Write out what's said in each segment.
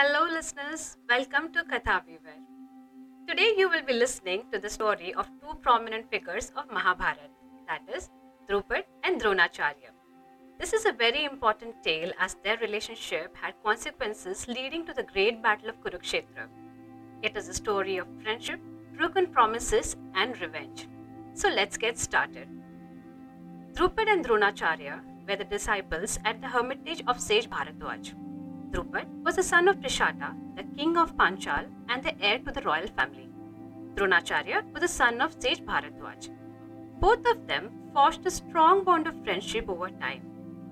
Hello, listeners. Welcome to Katha Weaver. Today, you will be listening to the story of two prominent figures of Mahabharata, that is, Drupad and Dronacharya. This is a very important tale as their relationship had consequences leading to the great battle of Kurukshetra. It is a story of friendship, broken promises, and revenge. So let's get started. Drupad and Dronacharya were the disciples at the hermitage of sage Bharadwaj. Drupad was the son of Prishata, the king of Panchal and the heir to the royal family. Dronacharya was the son of sage Bharadwaj. Both of them forged a strong bond of friendship over time.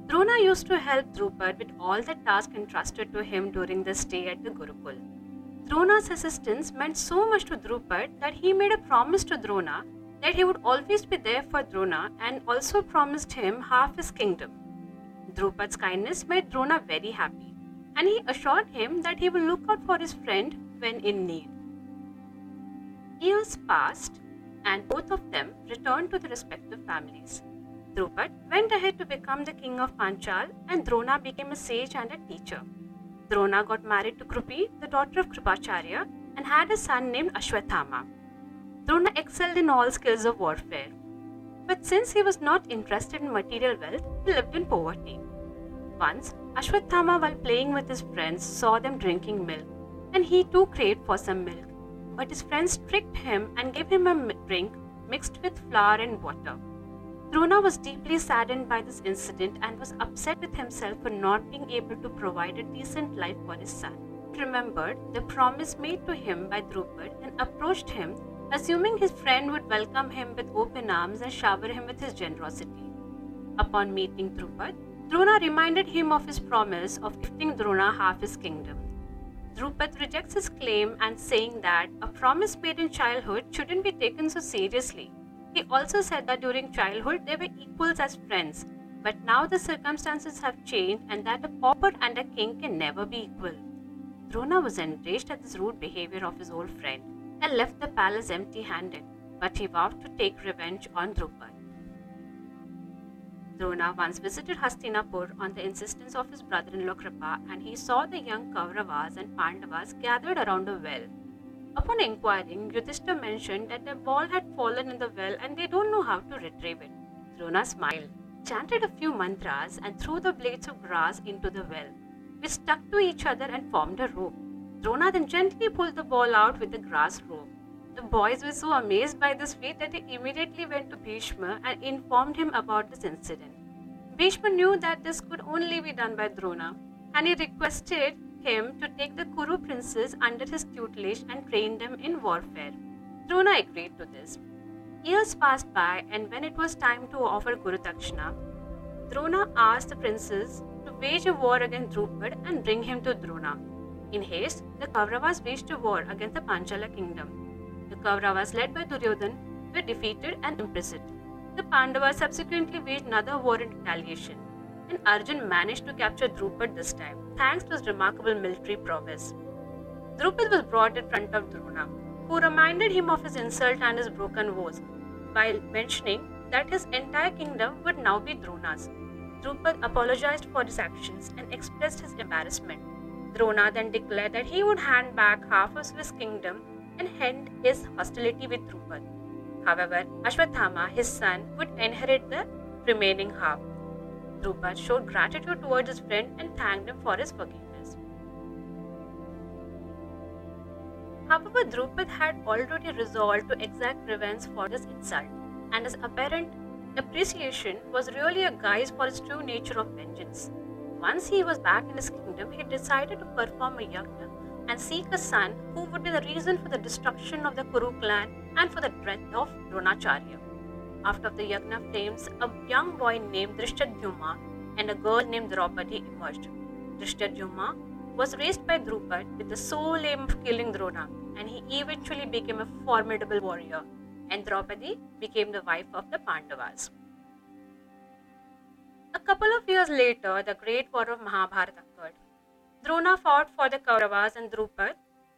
Drona used to help Drupad with all the tasks entrusted to him during the stay at the Gurukul. Drona's assistance meant so much to Drupad that he made a promise to Drona that he would always be there for Drona and also promised him half his kingdom. Drupad's kindness made Drona very happy and he assured him that he will look out for his friend when in need. Years passed, and both of them returned to their respective families. Drupad went ahead to become the king of Panchal, and Drona became a sage and a teacher. Drona got married to Krupi, the daughter of Kripacharya, and had a son named Ashwathama. Drona excelled in all skills of warfare. But since he was not interested in material wealth, he lived in poverty. Once, Ashwathama, while playing with his friends, saw them drinking milk, and he too craved for some milk. But his friends tricked him and gave him a drink mixed with flour and water. Drona was deeply saddened by this incident and was upset with himself for not being able to provide a decent life for his son. He remembered the promise made to him by Drupad and approached him, assuming his friend would welcome him with open arms and shower him with his generosity. Upon meeting Drupad, Drona reminded him of his promise of gifting Drona half his kingdom. Drupad rejects his claim and saying that a promise made in childhood shouldn't be taken so seriously. He also said that during childhood they were equals as friends, but now the circumstances have changed and that a pauper and a king can never be equal. Drona was enraged at this rude behavior of his old friend and left the palace empty handed, but he vowed to take revenge on Drupad. Drona once visited Hastinapur on the insistence of his brother-in-law Kripa and he saw the young Kauravas and Pandavas gathered around a well. Upon inquiring, Yudhishthira mentioned that a ball had fallen in the well and they don't know how to retrieve it. Drona smiled, chanted a few mantras and threw the blades of grass into the well, which stuck to each other and formed a rope. Drona then gently pulled the ball out with the grass rope. The boys were so amazed by this feat that they immediately went to Bhishma and informed him about this incident. Bhishma knew that this could only be done by Drona, and he requested him to take the Kuru princes under his tutelage and train them in warfare. Drona agreed to this. Years passed by, and when it was time to offer Guru Dakshina, Drona asked the princes to wage a war against Drupad and bring him to Drona. In haste, the Kauravas waged a war against the Panchala kingdom. The Kauravas, led by Duryodhan, were defeated and imprisoned. The Pandavas subsequently waged another war in retaliation, and Arjun managed to capture Drupad this time, thanks to his remarkable military prowess. Drupad was brought in front of Drona, who reminded him of his insult and his broken vows, while mentioning that his entire kingdom would now be Drona's. Drupad apologized for his actions and expressed his embarrassment. Drona then declared that he would hand back half of his kingdom and end his hostility with Drupad. However, Ashwathama, his son, would inherit the remaining half. Drupad showed gratitude towards his friend and thanked him for his forgiveness. However, Drupad had already resolved to exact revenge for this insult, and his apparent appreciation was really a guise for his true nature of vengeance. Once he was back in his kingdom, he decided to perform a yajna and seek a son who would be the reason for the destruction of the Kuru clan and for the death of Dronacharya. After the Yagna flames, a young boy named Drishtadyumna and a girl named Draupadi emerged. Drishtadyumna was raised by Drupad with the sole aim of killing Drona, and he eventually became a formidable warrior, and Draupadi became the wife of the Pandavas. A couple of years later, the great war of Mahabharata. Drona fought for the Kauravas and Drupad,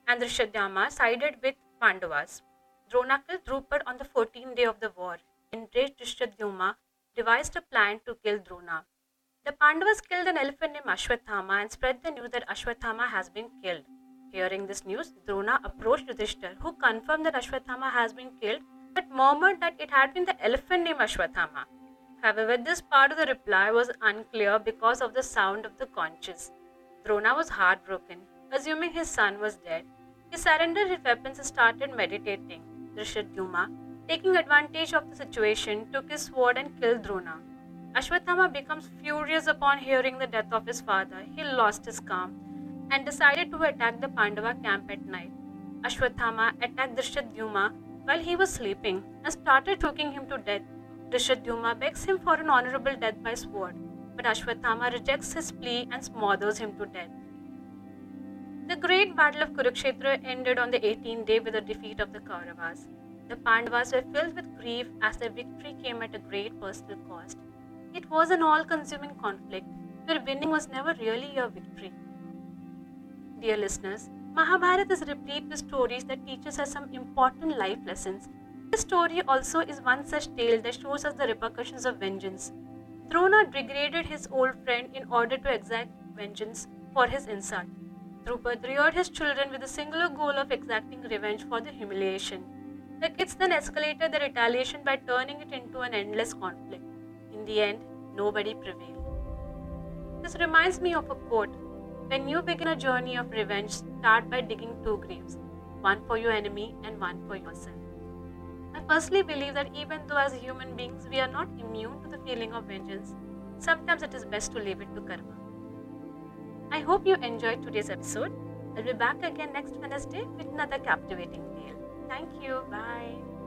and Drishtadyumna sided with Pandavas. Drona killed Drupad on the 14th day of the war. Enraged Drishtadyumna devised a plan to kill Drona. The Pandavas killed an elephant named Ashwathama and spread the news that Ashwathama has been killed. Hearing this news, Drona approached Yudhishthir, who confirmed that Ashwathama has been killed but murmured that it had been the elephant named Ashwathama. However, this part of the reply was unclear because of the sound of the conches. Drona was heartbroken, assuming his son was dead. He surrendered his weapons and started meditating. Drishtadyumna, taking advantage of the situation, took his sword and killed Drona. Ashwathama becomes furious upon hearing the death of his father. He lost his calm and decided to attack the Pandava camp at night. Ashwathama attacked Drishtadyumna while he was sleeping and started choking him to death. Drishtadyumna begs him for an honorable death by sword, but Ashwathama rejects his plea and smothers him to death. The great battle of Kurukshetra ended on the 18th day with the defeat of the Kauravas. The Pandavas were filled with grief as their victory came at a great personal cost. It was an all consuming conflict where winning was never really a victory. Dear listeners, Mahabharata is replete with stories that teaches us some important life lessons this story also is one such tale that shows us the repercussions of vengeance. Drona degraded his old friend in order to exact vengeance for his insult. Drupad reared his children with the singular goal of exacting revenge for the humiliation. The kids then escalated the retaliation by turning it into an endless conflict. In the end, nobody prevailed. This reminds me of a quote When you begin a journey of revenge, start by digging two graves one for your enemy and one for yourself. I personally believe that even though as human beings we are not immune to the feeling of vengeance, sometimes it is best to leave it to karma. I hope you enjoyed today's episode. I'll be back again next Wednesday with another captivating tale. Thank you. Bye.